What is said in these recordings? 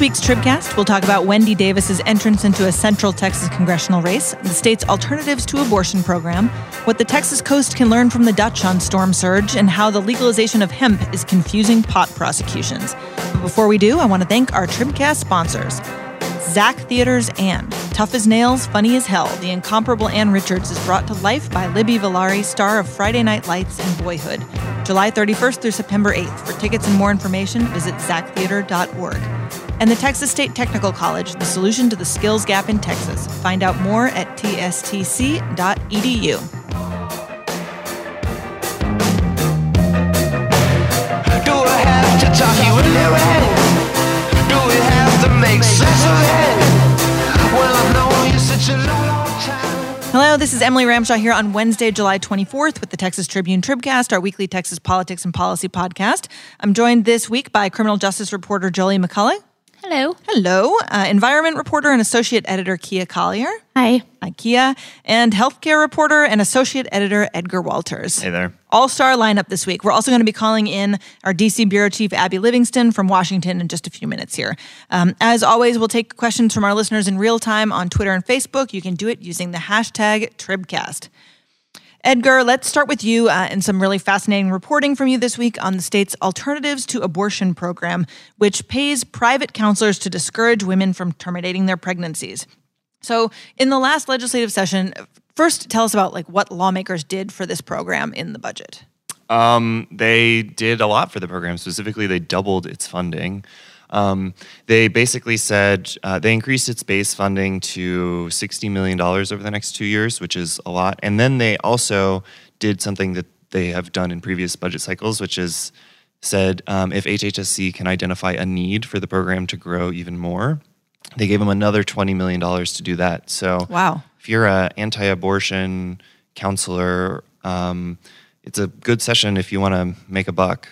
week's Tribcast, we'll talk about Wendy Davis's entrance into a central Texas congressional race, the state's alternatives to abortion program, what the Texas coast can learn from the Dutch on storm surge, and how the legalization of hemp is confusing pot prosecutions. But before we do, I want to thank our Tribcast sponsors. Zach Theaters Anne. Tough as nails, funny as hell. The incomparable Ann Richards is brought to life by Libby Villari, star of Friday Night Lights and Boyhood. July 31st through September 8th. For tickets and more information, visit zachtheater.org. And the Texas State Technical College, the solution to the skills gap in Texas. Find out more at tstc.edu. Do I have to talk you into it? Do we have to make sense of it? Well, I've known you such a long, long time. Hello, this is Emily Ramshaw here on Wednesday, July 24th with the Texas Tribune Tribcast, our weekly Texas politics and policy podcast. I'm joined this week by criminal justice reporter Jolie McCullough. Hello. Hello, uh, environment reporter and associate editor Kiah Collier. Hi. Hi, Kiah. And healthcare reporter and associate editor Edgar Walters. Hey there. All star lineup this week. We're also going to be calling in our DC Bureau Chief Abby Livingston from Washington in just a few minutes here. Um, as always, we'll take questions from our listeners in real time on Twitter and Facebook. You can do it using the hashtag Tribcast. Edgar, let's start with you uh, and some really fascinating reporting from you this week on the state's Alternatives to Abortion program, which pays private counselors to discourage women from terminating their pregnancies. So, in the last legislative session, first tell us about like what lawmakers did for this program in the budget. Um, they did a lot for the program. Specifically, they doubled its funding. Um, they basically said uh, they increased its base funding to $60 million over the next two years, which is a lot. And then they also did something that they have done in previous budget cycles, which is said um, if HHSC can identify a need for the program to grow even more, they gave them another $20 million to do that. So Wow. if you're an anti-abortion counselor, um, it's a good session if you want to make a buck.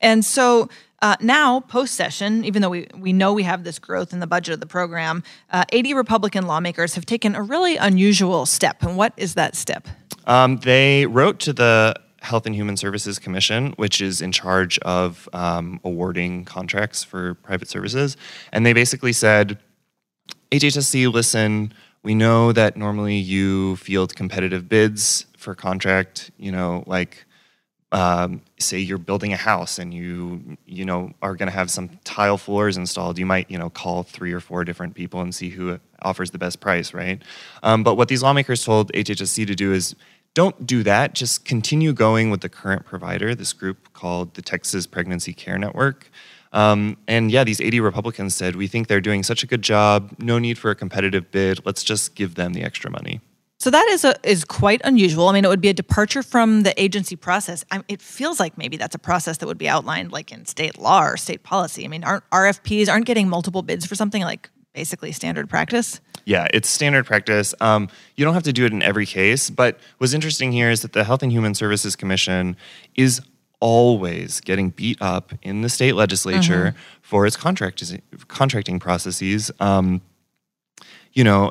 And so uh, now, post session, even though we, we know we have this growth in the budget of the program, uh, 80 Republican lawmakers have taken a really unusual step. And what is that step? Um, they wrote to the Health and Human Services Commission, which is in charge of um, awarding contracts for private services, and they basically said, HHSC, listen, we know that normally you field competitive bids for contract, you know, like um, say you're building a house and you you know are going to have some tile floors installed you might you know call three or four different people and see who offers the best price right? Um, but what these lawmakers told hhsc to do is don't do that. Just continue going with the current provider this group called the texas pregnancy care network. Um, and yeah these 80 republicans said we think they're doing such a good job. No need for a competitive bid. Let's just give them the extra money So that is a, is quite unusual. I mean, it would be a departure from the agency process. I, it feels like maybe that's a process that would be outlined like in state law or state policy. I mean, aren't RFPs aren't getting multiple bids for something like basically standard practice? Yeah, it's standard practice. Um, you don't have to do it in every case, but what's interesting here is that the Health and Human Services Commission is always getting beat up in the state legislature for its contract contracting processes. Um, you know,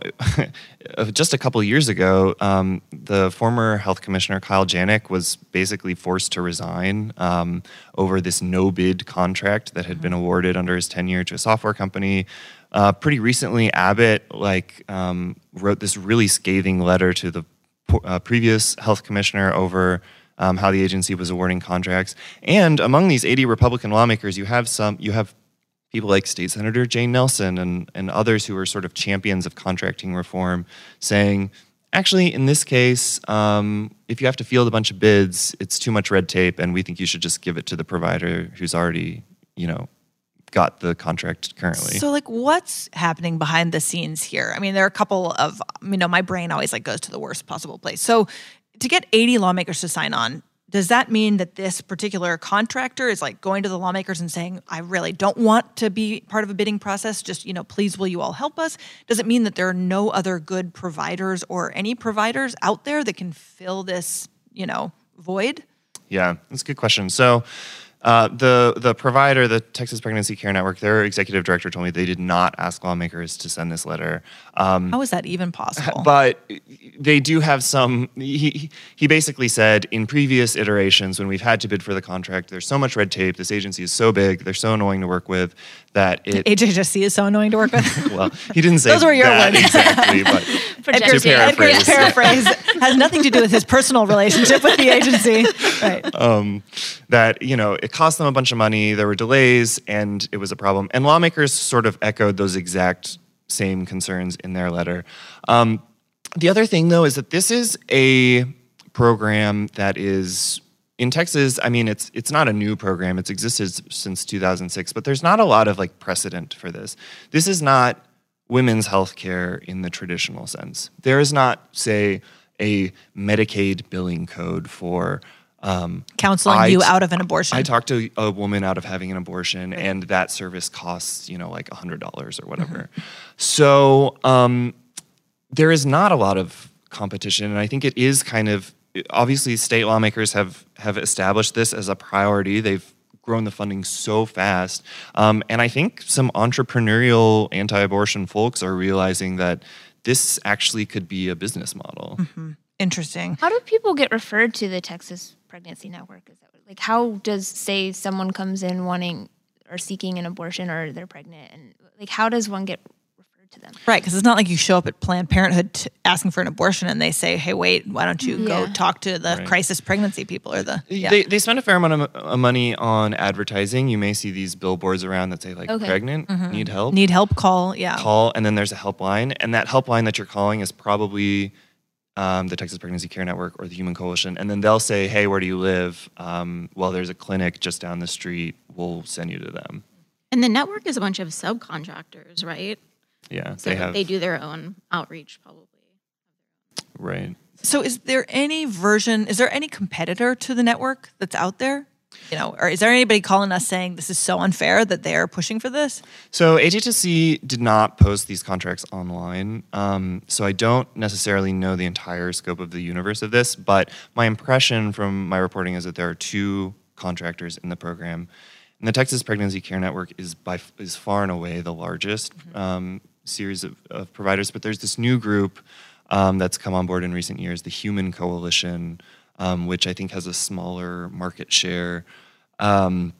just a couple years ago, um, the former health commissioner Kyle Janek was basically forced to resign um, over this no bid contract that had been awarded under his tenure to a software company. Uh, pretty recently, Abbott like um, wrote this really scathing letter to the uh, previous health commissioner over um, how the agency was awarding contracts. And among these 80 Republican lawmakers, you have some you have people like State Senator Jane Nelson and, and others who are sort of champions of contracting reform saying, actually, in this case, um, if you have to field a bunch of bids, it's too much red tape, and we think you should just give it to the provider who's already, you know, got the contract currently. So, like, what's happening behind the scenes here? I mean, there are a couple of, you know, my brain always like goes to the worst possible place. So, to get 80 lawmakers to sign on, does that mean that this particular contractor is like going to the lawmakers and saying, I really don't want to be part of a bidding process? Just, you know, please will you all help us? Does it mean that there are no other good providers or any providers out there that can fill this, you know, void? Yeah, that's a good question. So, uh, the the provider, the Texas Pregnancy Care Network, their executive director told me they did not ask lawmakers to send this letter. Um, How is that even possible? but they do have some. He he basically said in previous iterations when we've had to bid for the contract, there's so much red tape. This agency is so big, they're so annoying to work with that it HHSC is so annoying to work with. well he didn't say Those were your that words. exactly but Edgar's, To paraphrase. Edgar's paraphrase has nothing to do with his personal relationship with the agency. Right. that you know it cost them a bunch of money there were delays and it was a problem and lawmakers sort of echoed those exact same concerns in their letter um, the other thing though is that this is a program that is in texas i mean it's it's not a new program it's existed since 2006 but there's not a lot of like precedent for this this is not women's health care in the traditional sense there is not say a medicaid billing code for um, Counseling I you out of an abortion. I talked to a woman out of having an abortion, and that service costs you know like a hundred dollars or whatever. So um, there is not a lot of competition, and I think it is kind of obviously state lawmakers have have established this as a priority. They've grown the funding so fast, um, and I think some entrepreneurial anti-abortion folks are realizing that this actually could be a business model. Interesting. How do people get referred to the Texas Pregnancy Network? Is that like how does say someone comes in wanting or seeking an abortion or they're pregnant and like how does one get referred to them? Right, because it's not like you show up at Planned Parenthood t- asking for an abortion and they say, "Hey, wait, why don't you go talk to the crisis pregnancy people or the yeah. They, they spend a fair amount of uh, money on advertising. You may see these billboards around that say like Okay. pregnant, need help, need help? Call yeah. call, and then there's a helpline, and that helpline that you're calling is probably um, the Texas Pregnancy Care Network or the Human Coalition, and then they'll say, "Hey, where do you live? Um, well, there's a clinic just down the street. We'll send you to them." And the network is a bunch of subcontractors, right? Yeah, So they they, have they do their own outreach, probably. right. So, is there any version? Is there any competitor to the network that's out there? You know, or is there anybody calling us saying this is so unfair that they're pushing for this? So HHSC did not post these contracts online, um, so I don't necessarily know the entire scope of the universe of this. But my impression from my reporting is that there are two contractors in the program, and the Texas Pregnancy Care Network is by is far and away the largest um, series of, of providers. But there's this new group um, that's come on board in recent years, the Human Coalition, um, which I think has a smaller market share. Um,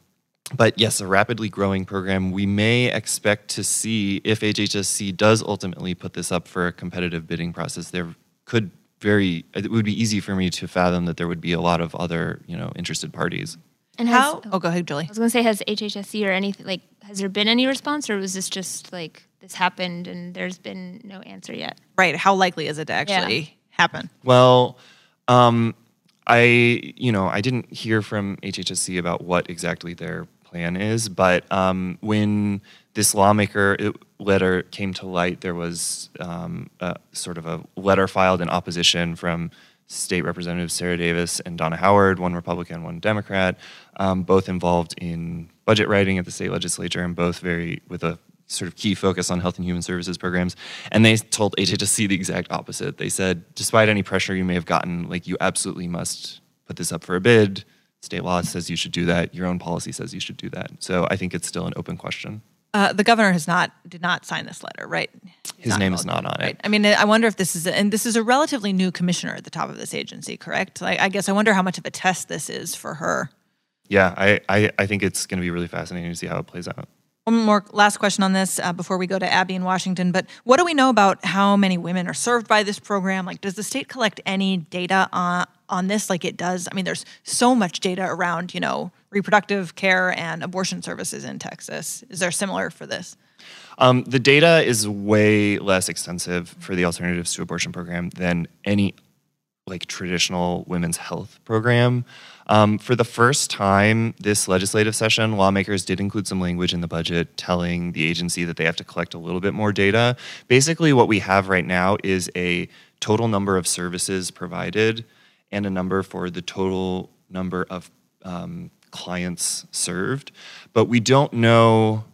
but yes, a rapidly growing program. We may expect to see if HHSC does ultimately put this up for a competitive bidding process. There could very it would be easy for me to fathom that there would be a lot of other you know interested parties. And has, How? Oh, go ahead, Julie. I was gonna say has HHSC or anything like has there been any response or was this just like this happened and there's been no answer yet? Right. How likely is it to actually happen? Well, um, I you know I didn't hear from HHSC about what exactly their plan is, but um, when this lawmaker uh, letter came to light, there was um, a, sort of a letter filed in opposition from State Representatives Sarah Davis and Donna Howard, one Republican, one Democrat, um, both involved in budget writing at the state legislature, and both very with a sort of key focus on health and human services programs. And they told HHSC the exact opposite. They said, despite any pressure you may have gotten, like you absolutely must put this up for a bid. State law says you should do that. Your own policy says you should do that. So I think it's still an open question. Uh, the governor has not did not sign this letter, right? His name is not on Right. it. I mean, I wonder if this is, a, and this is a relatively new commissioner at the top of this agency, correct? Like, I guess I wonder how much of a test this is for her. Yeah, I, I, I think it's going to be really fascinating to see how it plays out. One more last question on this uh, before we go to Abby in Washington. But what do we know about how many women are served by this program? Like, does the state collect any data on on this? Like it does. I mean, there's so much data around, you know, reproductive care and abortion services in Texas. Is there similar for this? Um, the data is way less extensive for the Alternatives to Abortion program than any like traditional women's health program. Um, for the first time this legislative session, lawmakers did include some language in the budget telling the agency that they have to collect a little bit more data. Basically, what we have right now is a total number of services provided and a number for the total number of um, clients served. But we don't know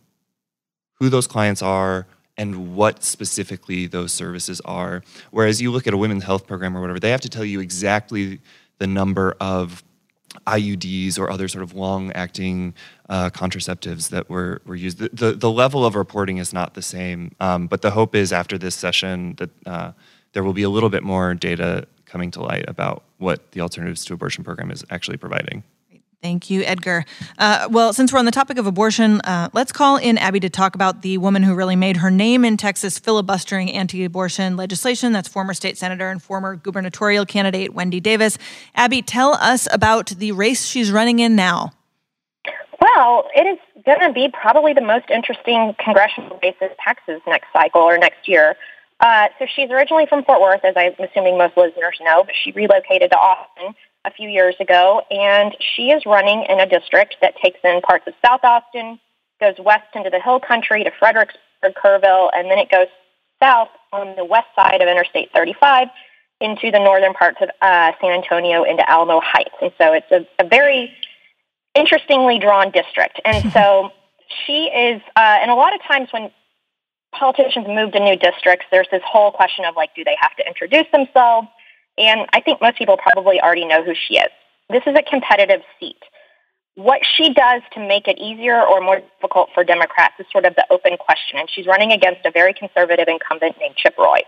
who those clients are and what specifically those services are. Whereas you look at a women's health program or whatever, they have to tell you exactly the number of IUDs or other sort of long acting uh, contraceptives that were, were used. The, the, the level of reporting is not the same, um, but the hope is after this session that uh, there will be a little bit more data coming to light about what the Alternatives to Abortion program is actually providing. Thank you, Edgar. Uh, well, since we're on the topic of abortion, uh, let's call in Abby to talk about the woman who really made her name in Texas filibustering anti abortion legislation. That's former state senator and former gubernatorial candidate Wendy Davis. Abby, tell us about the race she's running in now. Well, it is going to be probably the most interesting congressional race in Texas next cycle or next year. Uh, so she's originally from Fort Worth, as I'm assuming most listeners know, but she relocated to Austin a few years ago, and she is running in a district that takes in parts of South Austin, goes west into the Hill Country to Fredericksburg, Kerrville, and then it goes south on the west side of Interstate 35 into the northern parts of uh, San Antonio into Alamo Heights. And so it's a, a very interestingly drawn district. And so she is, uh, and a lot of times when politicians move to new districts, there's this whole question of like, do they have to introduce themselves? And I think most people probably already know who she is. This is a competitive seat. What she does to make it easier or more difficult for Democrats is sort of the open question. And she's running against a very conservative incumbent named Chip Roy.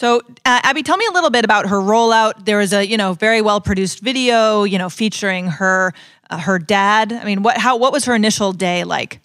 So, uh, Abby, tell me a little bit about her rollout. There was a, you know, very well produced video, you know, featuring her, uh, her dad. I mean, what, how, what was her initial day like?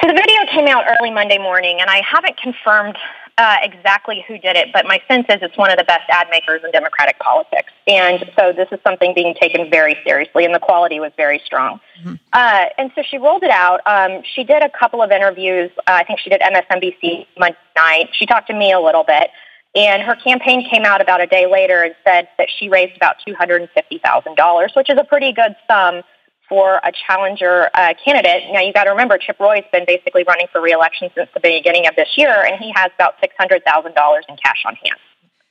So the video came out early Monday morning, and I haven't confirmed uh, exactly who did it, but my sense is it's one of the best ad makers in Democratic politics. And so this is something being taken very seriously, and the quality was very strong. Mm-hmm. Uh, and so she rolled it out. Um, she did a couple of interviews. Uh, I think she did MSNBC Monday night. She talked to me a little bit. And her campaign came out about a day later and said that she raised about $250,000, which is a pretty good sum for a challenger uh, candidate. Now, you got to remember, Chip Roy's been basically running for reelection since the beginning of this year, and he has about $600,000 in cash on hand.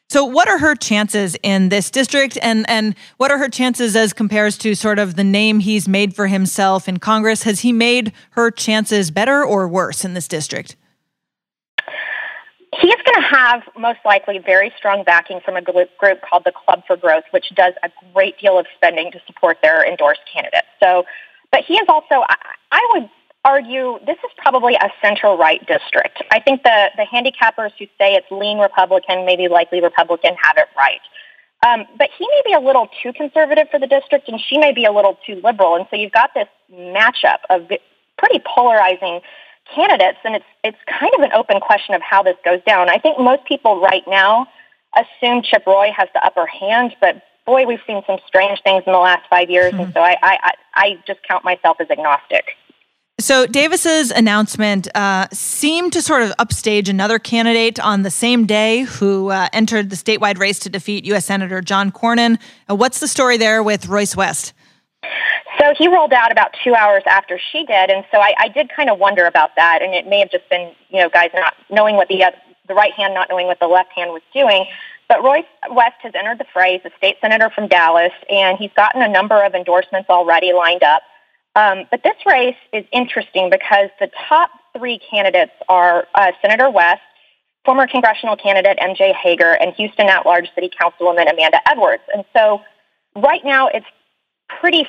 So, what are her chances in this district, and and what are her chances as compares to sort of the name he's made for himself in Congress? Has he made her chances better or worse in this district? He is going to have most likely very strong backing from a group called the Club for Growth, which does a great deal of spending to support their endorsed candidates. So, but he is also, I, I would argue, this is probably a central right district. I think the, the handicappers who say it's lean Republican, maybe likely Republican, have it right. Um, but he may be a little too conservative for the district, and she may be a little too liberal. And so you've got this matchup of pretty polarizing candidates, and it's it's kind of an open question of how this goes down. I think most people right now assume Chip Roy has the upper hand, but boy, we've seen some strange things in the last five years, mm-hmm. and so I, I I just count myself as agnostic. So Davis's announcement uh, seemed to sort of upstage another candidate on the same day who uh, entered the statewide race to defeat U.S. Senator John Cornyn. Uh, what's the story there with Royce West? So he rolled out about two hours after she did, and so I, I did kind of wonder about that. And it may have just been, you know, guys not knowing what the uh, the right hand not knowing what the left hand was doing. But Royce West has entered the fray. He's a state senator from Dallas, and he's gotten a number of endorsements already lined up. Um, but this race is interesting because the top three candidates are uh, Senator West, former congressional candidate MJ Hegar, and Houston at-large City Councilwoman Amanda Edwards. And so right now it's pretty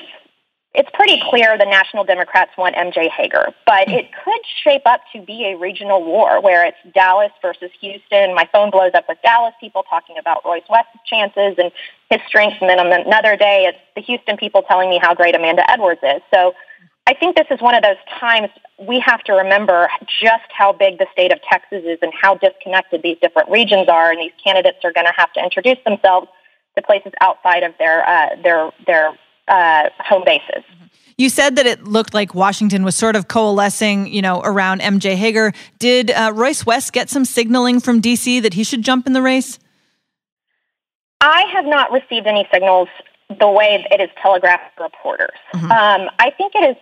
it's pretty clear the National Democrats want MJ Hegar, but it could shape up to be a regional war where it's Dallas versus Houston. My phone blows up with Dallas people talking about Royce West's chances and his strengths, and then on another day, it's the Houston people telling me how great Amanda Edwards is. So I think this is one of those times we have to remember just how big the state of Texas is and how disconnected these different regions are, and these candidates are going to have to introduce themselves to places outside of their uh, their their uh, home bases. You said that it looked like Washington was sort of coalescing, you know, around MJ Hegar. Did uh, Royce West get some signaling from DC that he should jump in the race? I have not received any signals the way it is telegraphed to reporters. Mm-hmm. Um, I think it is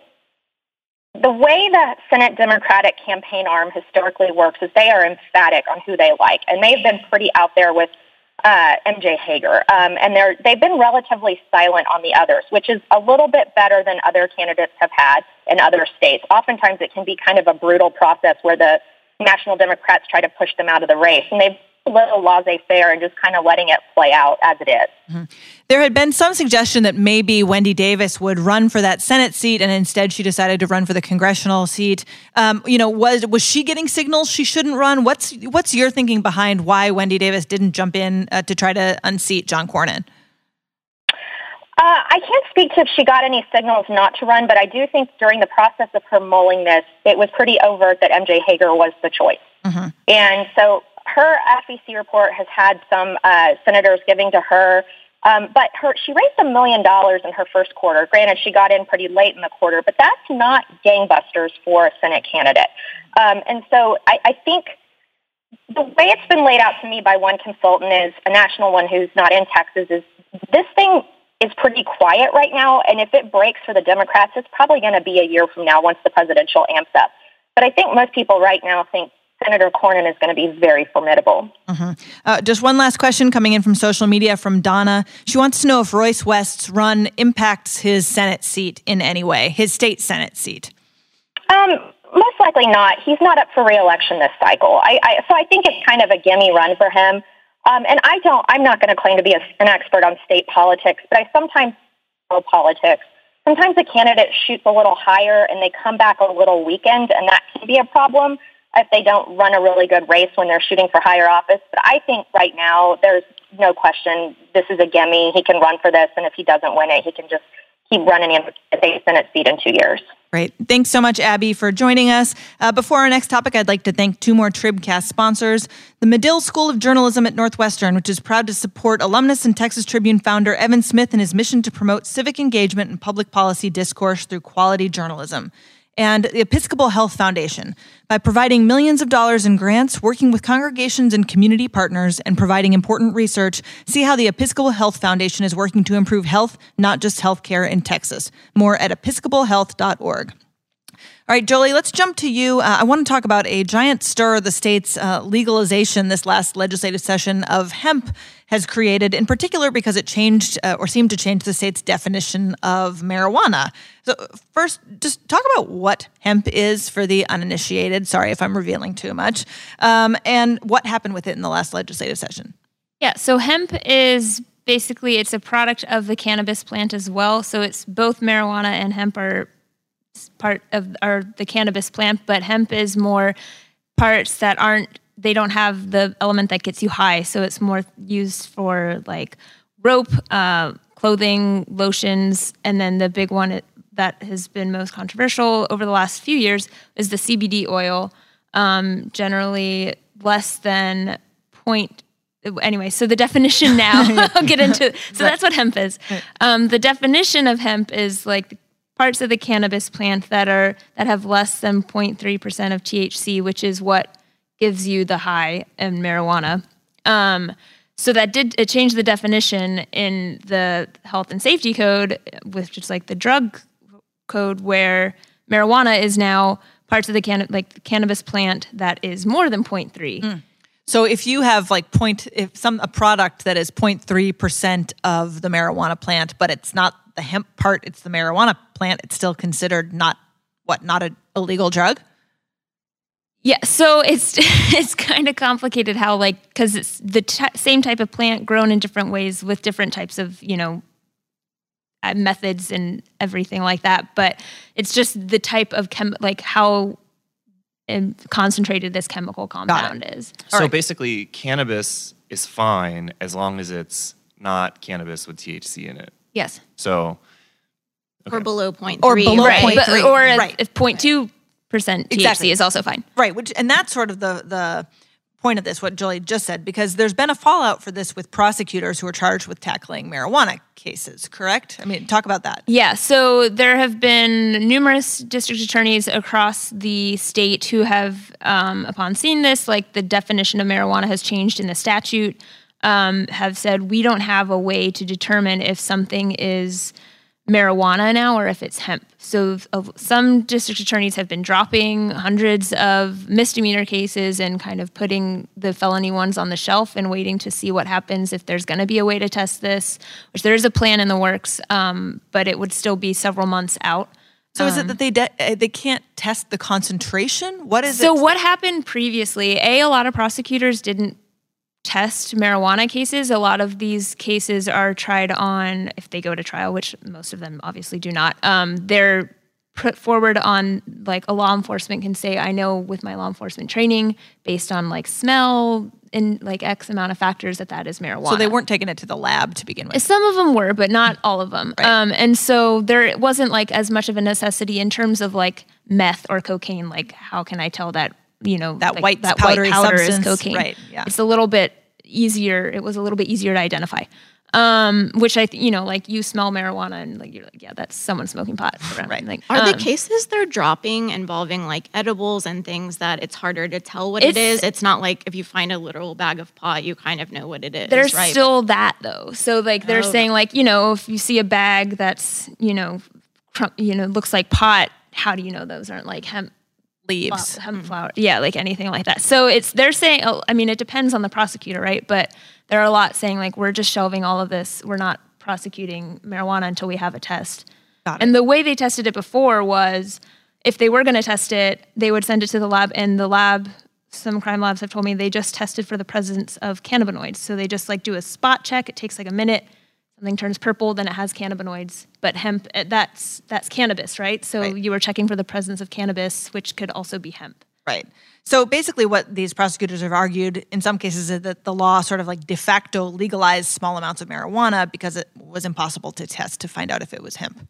the way the Senate Democratic campaign arm historically works is they are emphatic on who they like, and they've been pretty out there with uh, MJ Hegar, um, and they're they've been relatively silent on the others, which is a little bit better than other candidates have had in other states. Oftentimes, it can be kind of a brutal process where the national Democrats try to push them out of the race, and they've little laissez-faire and just kind of letting it play out as it is. Mm-hmm. There had been some suggestion that maybe Wendy Davis would run for that Senate seat, and instead she decided to run for the congressional seat. Um, you know, was was she getting signals she shouldn't run? What's what's your thinking behind why Wendy Davis didn't jump in uh, to try to unseat John Cornyn? Uh, I I can't speak to if she got any signals not to run, but I do think during the process of her mulling this, it was pretty overt that MJ Hegar was the choice. And so her FEC report has had some uh, senators giving to her, um, but her she raised a million dollars in her first quarter. Granted, she got in pretty late in the quarter, but that's not gangbusters for a Senate candidate. Um, and so I, I think the way it's been laid out to me by one consultant is a national one who's not in Texas is this thing is pretty quiet right now, and if it breaks for the Democrats, it's probably going to be a year from now once the presidential amps up. But I think most people right now think Senator Cornyn is going to be very formidable. Uh, just one last question coming in from social media from Donna. She wants to know if Royce West's run impacts his Senate seat in any way, his state Senate seat. Um, most likely not. He's not up for reelection this cycle. I, I, so I think it's kind of a gimme run for him. Um, and I don't. I'm not going to claim to be a, an expert on state politics, but I sometimes know politics. Sometimes a candidate shoots a little higher and they come back a little weakened, and that can be a problem if they don't run a really good race when they're shooting for higher office. But I think right now there's no question this is a gimme. He can run for this, and if he doesn't win it, he can just keep running in state Senate seat in two years. Great. Thanks so much, Abby, for joining us. Uh, before our next topic, I'd like to thank two more Tribcast sponsors the Medill School of Journalism at Northwestern, which is proud to support alumnus and Texas Tribune founder Evan Smith in his mission to promote civic engagement and public policy discourse through quality journalism. And the Episcopal Health Foundation. By providing millions of dollars in grants, working with congregations and community partners, and providing important research, see how the Episcopal Health Foundation is working to improve health, not just healthcare in Texas. More at episcopalhealth.org. All right, Jolie, let's jump to you. Uh, I want to talk about a giant stir the state's uh, legalization this last legislative session of hemp has created, in particular because it changed uh, or seemed to change the state's definition of marijuana. So, first, just talk about what hemp is for the uninitiated. Sorry if I'm revealing too much. Um, and what happened with it in the last legislative session. Yeah, so hemp is basically it's a product of the cannabis plant as well. So it's both marijuana and hemp are part of are the cannabis plant, but hemp is more parts that aren't they don't have the element that gets you high. So it's more used for like rope, uh, clothing, lotions, and then the big one that has been most controversial over the last few years is the CBD oil. Um, generally less than point anyway, so the definition now, I'll get into So that's what hemp is. Um, the definition of hemp is like parts of the cannabis plant that are that have less than 0.3% of THC, which is what gives you the high in marijuana. Um, so that did it changed the definition in the health and safety code, which is like the drug code, where marijuana is now parts of the can like the cannabis plant that is more than 0.3. So if you have like point if some a product that is 0.3% of the marijuana plant, but it's not the hemp part, it's the marijuana plant, it's still considered not what, not a illegal drug? Yeah, so it's it's kind of complicated how like because it's the t- same type of plant grown in different ways with different types of you know uh, methods and everything like that. But it's just the type of chem like how concentrated this chemical compound is. So basically, cannabis is fine as long as it's not cannabis with THC in it. Yes, So Or below point Or three. below right? point but, three. or Right. if 0.2 percent THC Exactly. is also fine. Right, which and that's sort of the the point of this what Julie just said because there's been a fallout for this with prosecutors who are charged with tackling marijuana cases, correct? I mean, talk about that. Yeah, so there have been numerous district attorneys across the state who have, um, upon seeing this, like the definition of marijuana has changed in the statute, um, have said we don't have a way to determine if something is marijuana now or if it's hemp. So uh, some district attorneys have been dropping hundreds of misdemeanor cases and kind of putting the felony ones on the shelf and waiting to see what happens if there's going to be a way to test this, which there is a plan in the works, um, but it would still be several months out. So is it that they de- uh, they can't test the concentration? What is So it? So what happened previously? A, a lot of prosecutors didn't test marijuana cases. A lot of these cases are tried on if they go to trial, which most of them obviously do not. Um, they're put forward on like a law enforcement can say, I know with my law enforcement training, based on like smell and like X amount of factors that that is marijuana. So they weren't taking it to the lab to begin with. Some of them were, but not all of them. Right. Um, and so there wasn't like as much of a necessity in terms of like meth or cocaine. Like, how can I tell that you know That like, white that powdery white powder substance, is cocaine? right, yeah. it's a little bit easier. It was a little bit easier to identify. Um, which I, th- you know, like you smell marijuana and like you're like, yeah, that's someone smoking pot. Around. Right. Like, Are um, the cases they're dropping involving like edibles and things that it's harder to tell what It's- It's not like if you find a literal bag of pot, you kind of know what it is. There's right? still that though. So like they're Oh. saying like you know if you see a bag that's you know crum- you know looks like pot, how do you know those aren't like hemp Leaves. flo- hemp mm. flower? Yeah, like anything like that. So it's they're saying. oh, I mean, it depends on the prosecutor, right? But there are a lot saying like we're just shelving all of this. We're not prosecuting marijuana until we have a test. And the way they tested it before was if they were going to test it, they would send it to the lab, and the lab, some crime labs have told me they just tested for the presence of cannabinoids. So they just like do a spot check. It takes like a minute. Something turns purple, then it has cannabinoids. But hemp, eh, that's that's cannabis, right? So Right. you were checking for the presence of cannabis, which could also be hemp. Right. So basically, what these prosecutors have argued in some cases is that the law sort of like de facto legalized small amounts of marijuana because it was impossible to test to find out if it was hemp.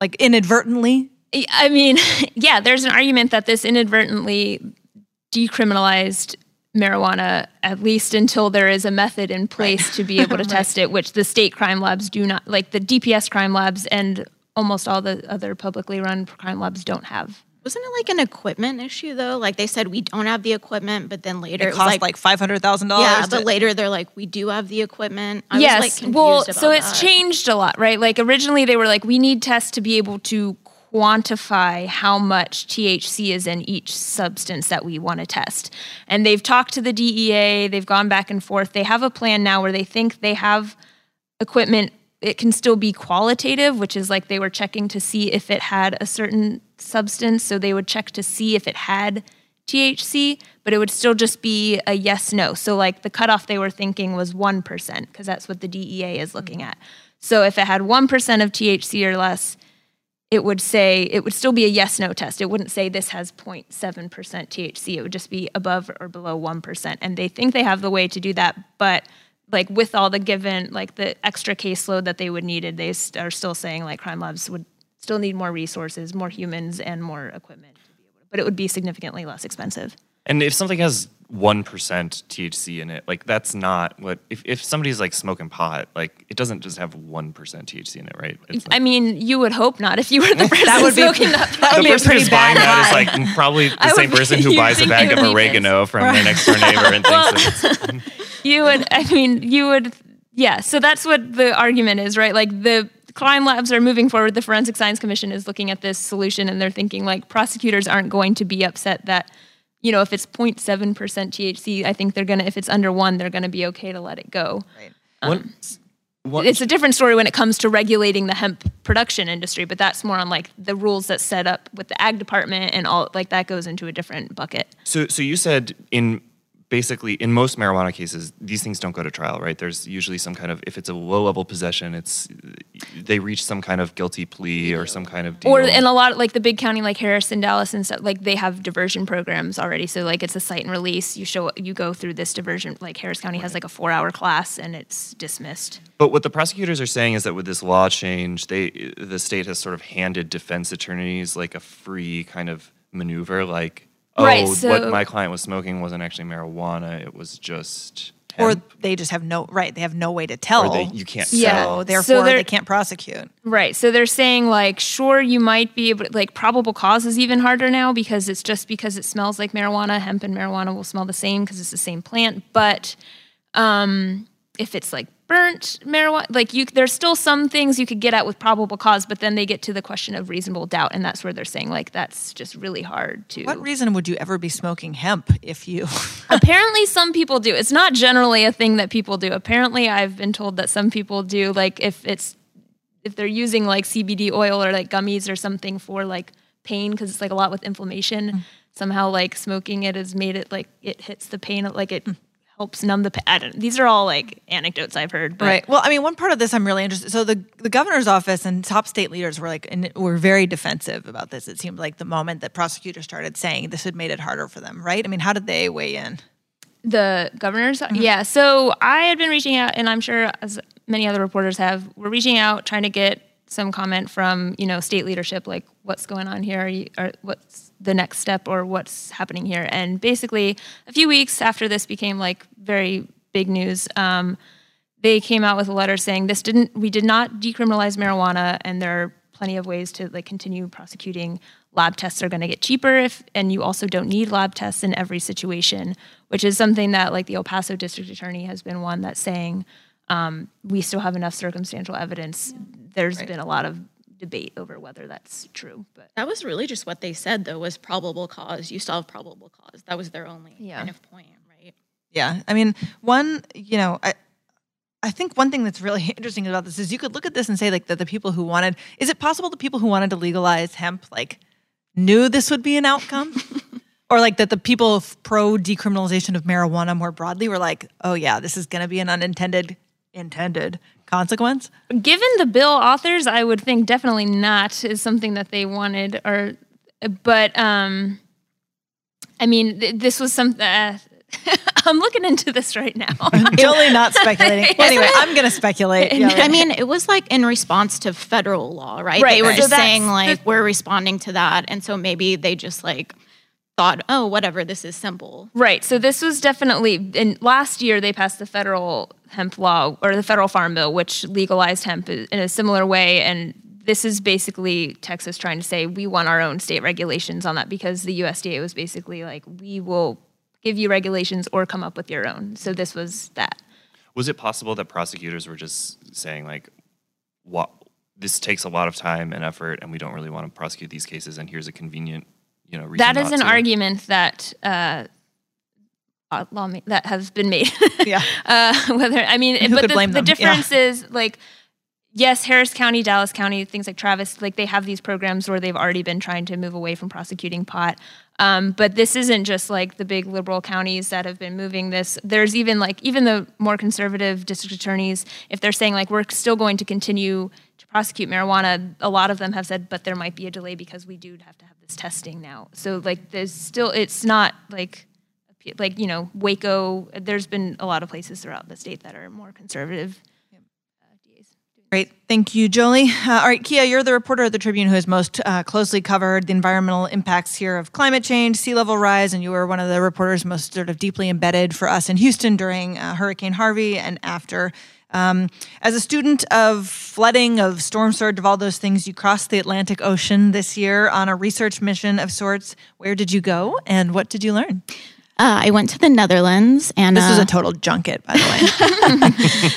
Like inadvertently. I mean, yeah, there's an argument that this inadvertently decriminalized marijuana, at least until there is a method in place to be able to test it, which the state crime labs do not, like the DPS crime labs and almost all the other publicly run crime labs don't have. Wasn't it like an equipment issue though? Like they said we don't have the equipment, but then later It it, cost like, like, five hundred thousand dollars. yeah, but later they're like we do have the equipment. I yes. was like confused well, about so it's that. changed a lot, right? Like originally they were like, we need tests to be able to quantify how much THC is in each substance that we want to test. And they've talked to the DEA, they've gone back and forth. They have a plan now where they think they have equipment it can still be qualitative, which is like they were checking to see if it had a certain substance. So they would check to see if it had THC, but it would still just be a yes no. So, like the cutoff they were thinking was 1%, because that's what the DEA is looking at. So, if it had 1% of THC or less, it would say, it would still be a yes no test. It wouldn't say this has 0.7% THC. It would just be above or below 1%. And they think they have the way to do that, but like with all the given like the extra caseload that they would needed they are still saying like crime labs would still need more resources more humans and more equipment but it would be significantly less expensive And if something has one percent THC in it, like that's not what. If, if somebody's like smoking pot, like it doesn't just have one percent THC in it, right? It's like, i mean you would hope not if you were the person That would be smoking that that would the be person who's buying bad that is high. like probably the I same would person who buys a bag of would be oregano from their next door neighbor and thinks that it's you would i mean you would yeah so that's what the argument is right like the crime labs are moving forward the forensic science commission is looking at this solution and they're thinking like prosecutors aren't going to be upset that you know if it's 0.7% thc i think they're gonna if it's under one they're gonna be okay to let it go one. one um, it's a different story when it comes to regulating the hemp production industry but that's more on like the rules that set up with the ag department and all like that goes into a different bucket So, so you said in basically in most marijuana cases, these things don't go to trial, right? There's usually some kind of if it's a low level possession, it's they reach some kind of guilty plea or some kind of deal. Or and a lot of, like the big county like Harrison, Dallas, and stuff like they have diversion programs already. So like it's a cite and release. You show you go through this diversion. Like Harris County has like a four hour class and it's dismissed. But what the prosecutors are saying is that with this law change, they the state has sort of handed defense attorneys like a free kind of maneuver, like oh, Right, what my client was smoking wasn't actually marijuana; it was just or they just have no right. They have no way to tell. Or they- you can't Yeah. tell. So therefore, they're- they can't prosecute. Right. So they're saying like, sure, you might be able like probable cause is even harder now because it's just because it smells like marijuana. Hemp and marijuana will smell the same because it's the same plant. But um, if it's like burnt marijuana, like you, there's still some things you could get at with probable cause, but then they get to the question of reasonable doubt, and that's where they're saying like that's just really hard to. What reason would you ever be smoking hemp if you? Apparently, some people do. It's not generally a thing that people do. Apparently, I've been told that some people do. Like if it's if they're using like CBD oil or like gummies or something for like pain because it's like a lot with inflammation. Mm. Somehow, like smoking it has made it like it hits the pain. Like it mm. Helps numb the pain. I don't. These are all like anecdotes I've heard. But Right. Well, I mean, one part of this I'm really interested. So the the governor's office and top state leaders were like, and were very defensive about this. It seemed like the moment that prosecutors started saying this had made it harder for them. Right. I mean, how did they weigh in? The governors, mm-hmm. yeah. So I had been reaching out, and I'm sure as many other reporters have, we're reaching out trying to get some comment from you know state leadership, like what's going on here, Are you, or what's the next step, or what's happening here. And basically, a few weeks after this became like very big news, um, they came out with a letter saying this didn't, we did not decriminalize marijuana, and there are plenty of ways to like continue prosecuting. Lab tests are going to get cheaper if and you also don't need lab tests in every situation which is something that like the el paso district attorney has been one that's saying um, we still have enough circumstantial evidence. There's been a lot of debate over whether that's true but That was really just what they said, though, was probable cause. You still have probable cause. That was their only Yeah. kind of point, right? Yeah. I mean, one, you know, I I think one thing that's really interesting about this is you could look at this and say like that the people who wanted is it possible the people who wanted to legalize hemp like knew this would be an outcome? or like that the people pro decriminalization of marijuana more broadly were like, "Oh yeah, this is going to be an unintended intended consequence." given the bill authors i would think definitely not is something that they wanted or but um i mean th- this was something uh, i'm looking into this right now totally not speculating. anyway, I'm going to speculate. Yeah, I mean, it was like in response to federal law, right? Right, They were right. just So saying like the- we're responding to that, and so maybe they just like thought, oh, whatever, this is simple. Right. So this was definitely in last year they passed the federal hemp law or the federal farm bill, which legalized hemp in a similar way. And this is basically Texas trying to say we want our own state regulations on that because the USDA was basically like we will give you regulations or come up with your own. So this was that. Was it possible that prosecutors were just saying like, "What this takes a lot of time and effort, and we don't really want to prosecute these cases, and here's a convenient, you know, reason That is not an to." argument that uh, uh, law that has been made. Yeah. uh, whether I mean, Who but could the, blame the them? Yeah. difference is like, yes, Harris County, Dallas County, things like Travis, like they have these programs where they've already been trying to move away from prosecuting pot. Um, but this isn't just like the big liberal counties that have been moving this. There's even like even the more conservative district attorneys, if they're saying like we're still going to continue to prosecute marijuana, a lot of them have said, but there might be a delay because we do have to have this testing now. So like there's still it's not like like you know Waco. There's been a lot of places throughout the state that are more conservative. Great. Thank you, Jolie. Uh, all right, Kiah, you're the reporter at the Tribune who has most uh, closely covered the environmental impacts here of climate change, sea level rise, and you were one of the reporters most sort of deeply embedded for us in Houston during uh, Hurricane Harvey and after. Um, as a student of flooding, of storm surge, of all those things, you crossed the Atlantic Ocean this year on a research mission of sorts. Where did you go and what did you learn? Uh, I went to the Netherlands, and This was uh, a total junket, by the way,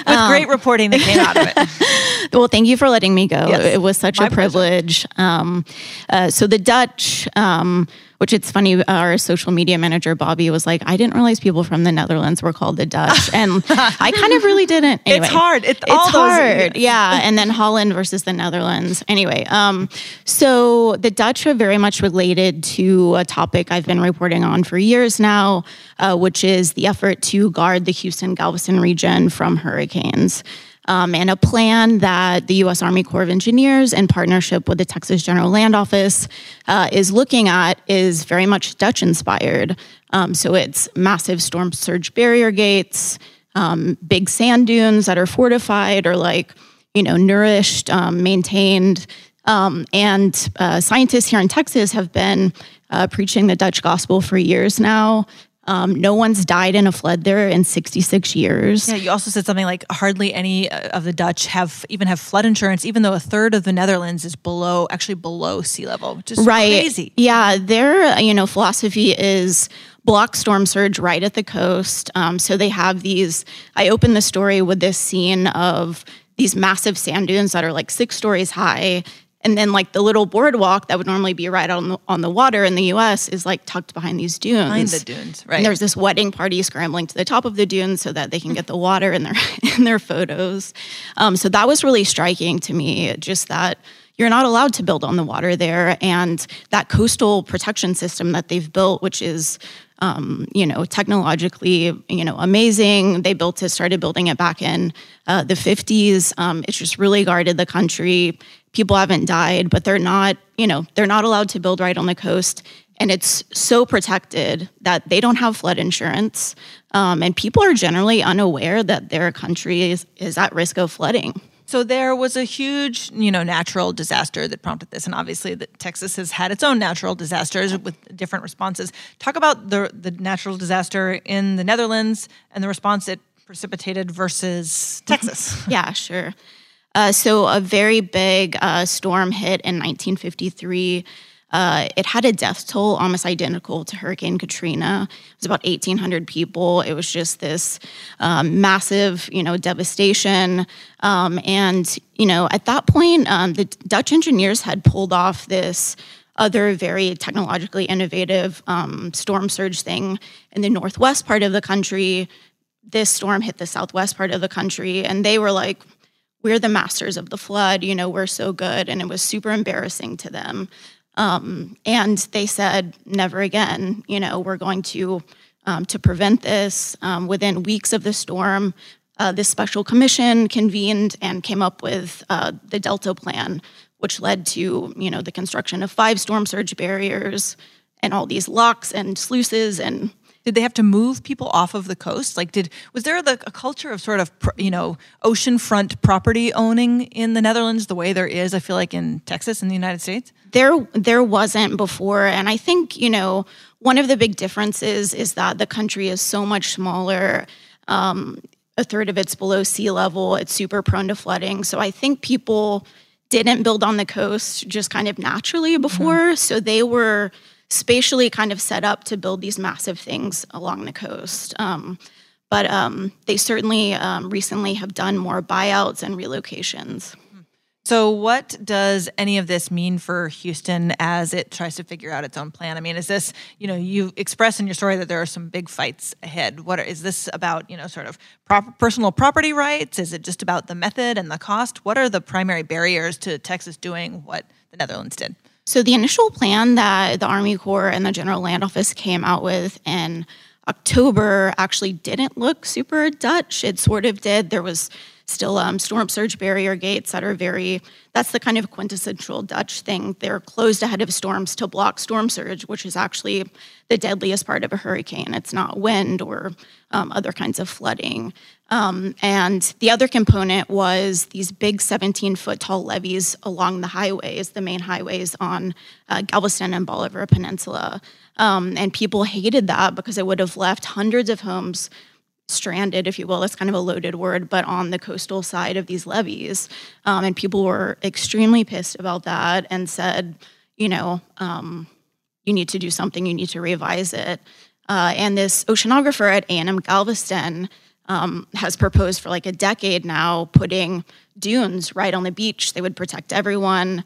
with great reporting that came out of it. well, thank you for letting me go. Yes. It was such a privilege. Um, uh, so the Dutch, um, which it's funny, our social media manager Bobby was like, "I didn't realize people from the Netherlands were called the Dutch," and I kind of really didn't. Anyway, it's hard. It- it's hard. Yeah, and then Holland versus the Netherlands. Anyway, um, so the Dutch are very much related to a topic I've been reporting on for years now, uh, which is the effort to guard the Houston Galveston region from hurricanes. Um, and a plan that the U.S. Army Corps of Engineers, in partnership with the Texas General Land Office, uh, is looking at is very much Dutch inspired. Um, so it's massive storm surge barrier gates, um, big sand dunes that are fortified or like, you know, nourished, um, maintained. Um, and uh, scientists here in Texas have been uh, preaching the Dutch gospel for years now. Um, no one's died in a flood there in 66 years. Yeah, you also said something like hardly any uh, of the Dutch have even have flood insurance, even though a third of the Netherlands is below, actually below sea level, which is right. crazy. Yeah, their you know philosophy is block storm surge right at the coast. Um, so they have these. I opened the story with this scene of these massive sand dunes that are like six stories high. And then, like the little boardwalk that would normally be right on the, on the water in the U.S. is like tucked behind these dunes. Behind the dunes, right. And there's this wedding party scrambling to the top of the dunes so that they can get the water in their in their photos. Um, so that was really striking to me. Just that you're not allowed to build on the water there, and that coastal protection system that they've built, which is um, you know technologically you know amazing. They built it, started building it back in uh, the 50s. Um, it's just really guarded the country. People haven't died, but they're not you know they're not allowed to build right on the coast and it's so protected that they don't have flood insurance, um, and people are generally unaware that their country is, is at risk of flooding. So there was a huge, you know, natural disaster that prompted this, and obviously, that Texas has had its own natural disasters with different responses. Talk about the the natural disaster in the Netherlands and the response it precipitated versus Texas. Yeah, sure. Uh, so a very big uh, storm hit in 1953. Uh, it had a death toll almost identical to Hurricane Katrina. It was about 1,800 people. It was just this um, massive, you know, devastation. Um, and you know, at that point, um, the Dutch engineers had pulled off this other very technologically innovative um, storm surge thing in the northwest part of the country. This storm hit the southwest part of the country, and they were like, we're the masters of the flood, you know, we're so good. And it was super embarrassing to them. Um, and they said, never again, you know, we're going to, um, to prevent this. Um, within weeks of the storm, uh, this special commission convened and came up with uh, the Delta Plan, which led to, you know, the construction of five storm surge barriers and all these locks and sluices and Did they have to move people off of the coast? Like, did was there the, a culture of sort of you know oceanfront property owning in the Netherlands the way there is? I feel like in Texas in the United States. there there wasn't before and i think you know one of the big differences is that the country is so much smaller um, a third of it's below sea level it's super prone to flooding so i think people didn't build on the coast just kind of naturally before so they were spatially kind of set up to build these massive things along the coast um, but um, they certainly um, recently have done more buyouts and relocations So, what does any of this mean for Houston as it tries to figure out its own plan? I mean, is this, you know, you express in your story that there are some big fights ahead. What are, is this about, you know, sort of prop- personal property rights? Is it just about the method and the cost? What are the primary barriers to Texas doing what the Netherlands did? So the initial plan that the Army Corps and the General Land Office came out with in October actually didn't look super Dutch. It sort of did. There was still um, storm surge barrier gates that are very, that's the kind of quintessential Dutch thing. They're closed ahead of storms to block storm surge, which is actually the deadliest part of a hurricane. It's not wind or um, other kinds of flooding. Um, and the other component was these big 17 foot tall levees along the highways, the main highways on uh, Galveston and Bolivar Peninsula. Um, and people hated that because it would have left hundreds of homes stranded, if you will. That's kind of a loaded word, but on the coastal side of these levees. Um, and people were extremely pissed about that and said, you know, um, you need to do something, you need to revise it. Uh, and this oceanographer at A&M Galveston um, has proposed for like a decade now putting dunes right on the beach. They would protect everyone.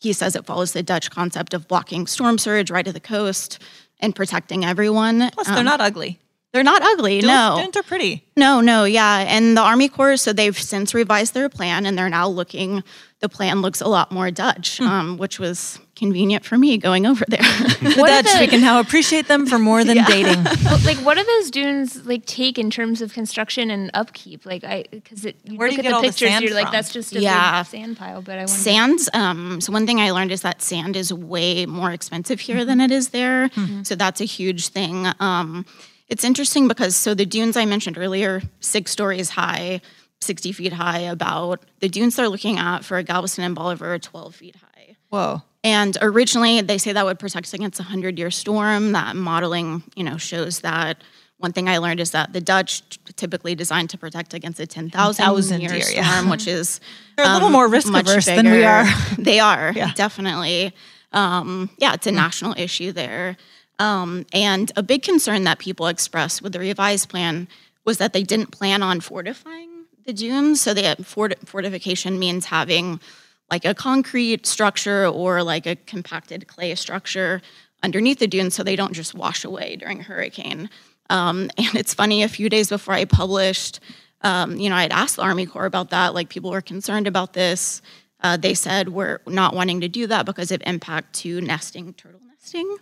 He says it follows the Dutch concept of blocking storm surge right to the coast and protecting everyone. Plus, they're not ugly. They're not ugly, Dunes- no. dunes are pretty. No, no, yeah. And the Army Corps, so they've since revised their plan and they're now looking, the plan looks a lot more Dutch, um, which was convenient for me going over there. The What are Dutch, the- we can now appreciate them for more than dating. But, like, what do those dunes like take in terms of construction and upkeep? Like, I because it you Where do look you at get the all the pictures, sand you're like, that's just a Yeah. big sand pile. But I wonder. sands. um, so one thing I learned is that sand is way more expensive here than it is there. So that's a huge thing. Um, it's interesting because, so the dunes I mentioned earlier, six stories high, 60 feet high, about the dunes they're looking at for Galveston and Bolivar are 12 feet high. Whoa. And originally, they say that would protect against a hundred-year storm. That modeling, you know, shows that. One thing I learned is that the Dutch typically designed to protect against a ten thousand 10,000 year year, storm, yeah. which is They're a little um, more risk averse than we are. They are Yeah. definitely. Um, yeah, it's a national issue there. Um, and a big concern that people expressed with the revised plan was that they didn't plan on fortifying the dunes. So the fort- fortification means having like a concrete structure or like a compacted clay structure underneath the dunes so they don't just wash away during a hurricane. Um, and it's funny, a few days before I published, um, you know, I had asked the Army Corps about that. Like people were concerned about this. Uh, they said we're not wanting to do that because of impact to nesting, turtle nesting.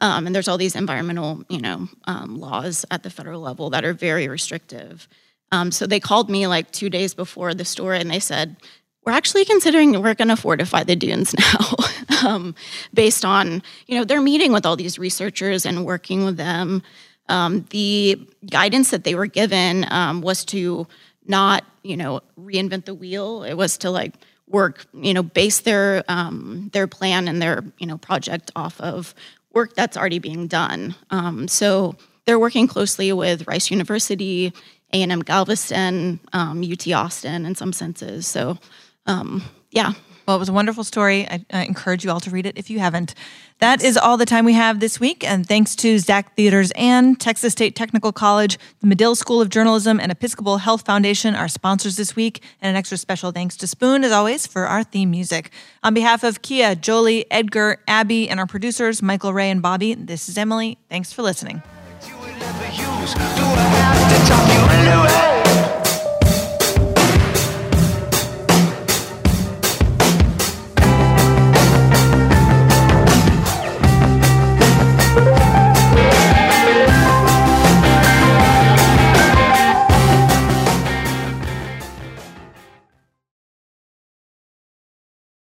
Um, and there's all these environmental, you know, um, laws at the federal level that are very restrictive. Um, so they called me like two days before the story and they said, we're actually considering we're going to fortify the dunes now, um, based on you know they're meeting with all these researchers and working with them. Um, the guidance that they were given um, was to not you know reinvent the wheel. It was to like work you know base their um, their plan and their you know project off of work that's already being done. Um, so they're working closely with Rice University, A&M Galveston, UT um, Austin in some senses. So um, yeah. Well, it was a wonderful story. I, I, encourage you all to read it if you haven't. That is all the time we have this week. And thanks to Zach Theaters and Texas State Technical College, the Medill School of Journalism, and Episcopal Health Foundation, our sponsors this week. And an extra special thanks to Spoon, as always, for our theme music. On behalf of Kiah, Jolie, Edgar, Abby, and our producers, Michael, Ray, and Bobby, this is Emily. Thanks for listening knew it.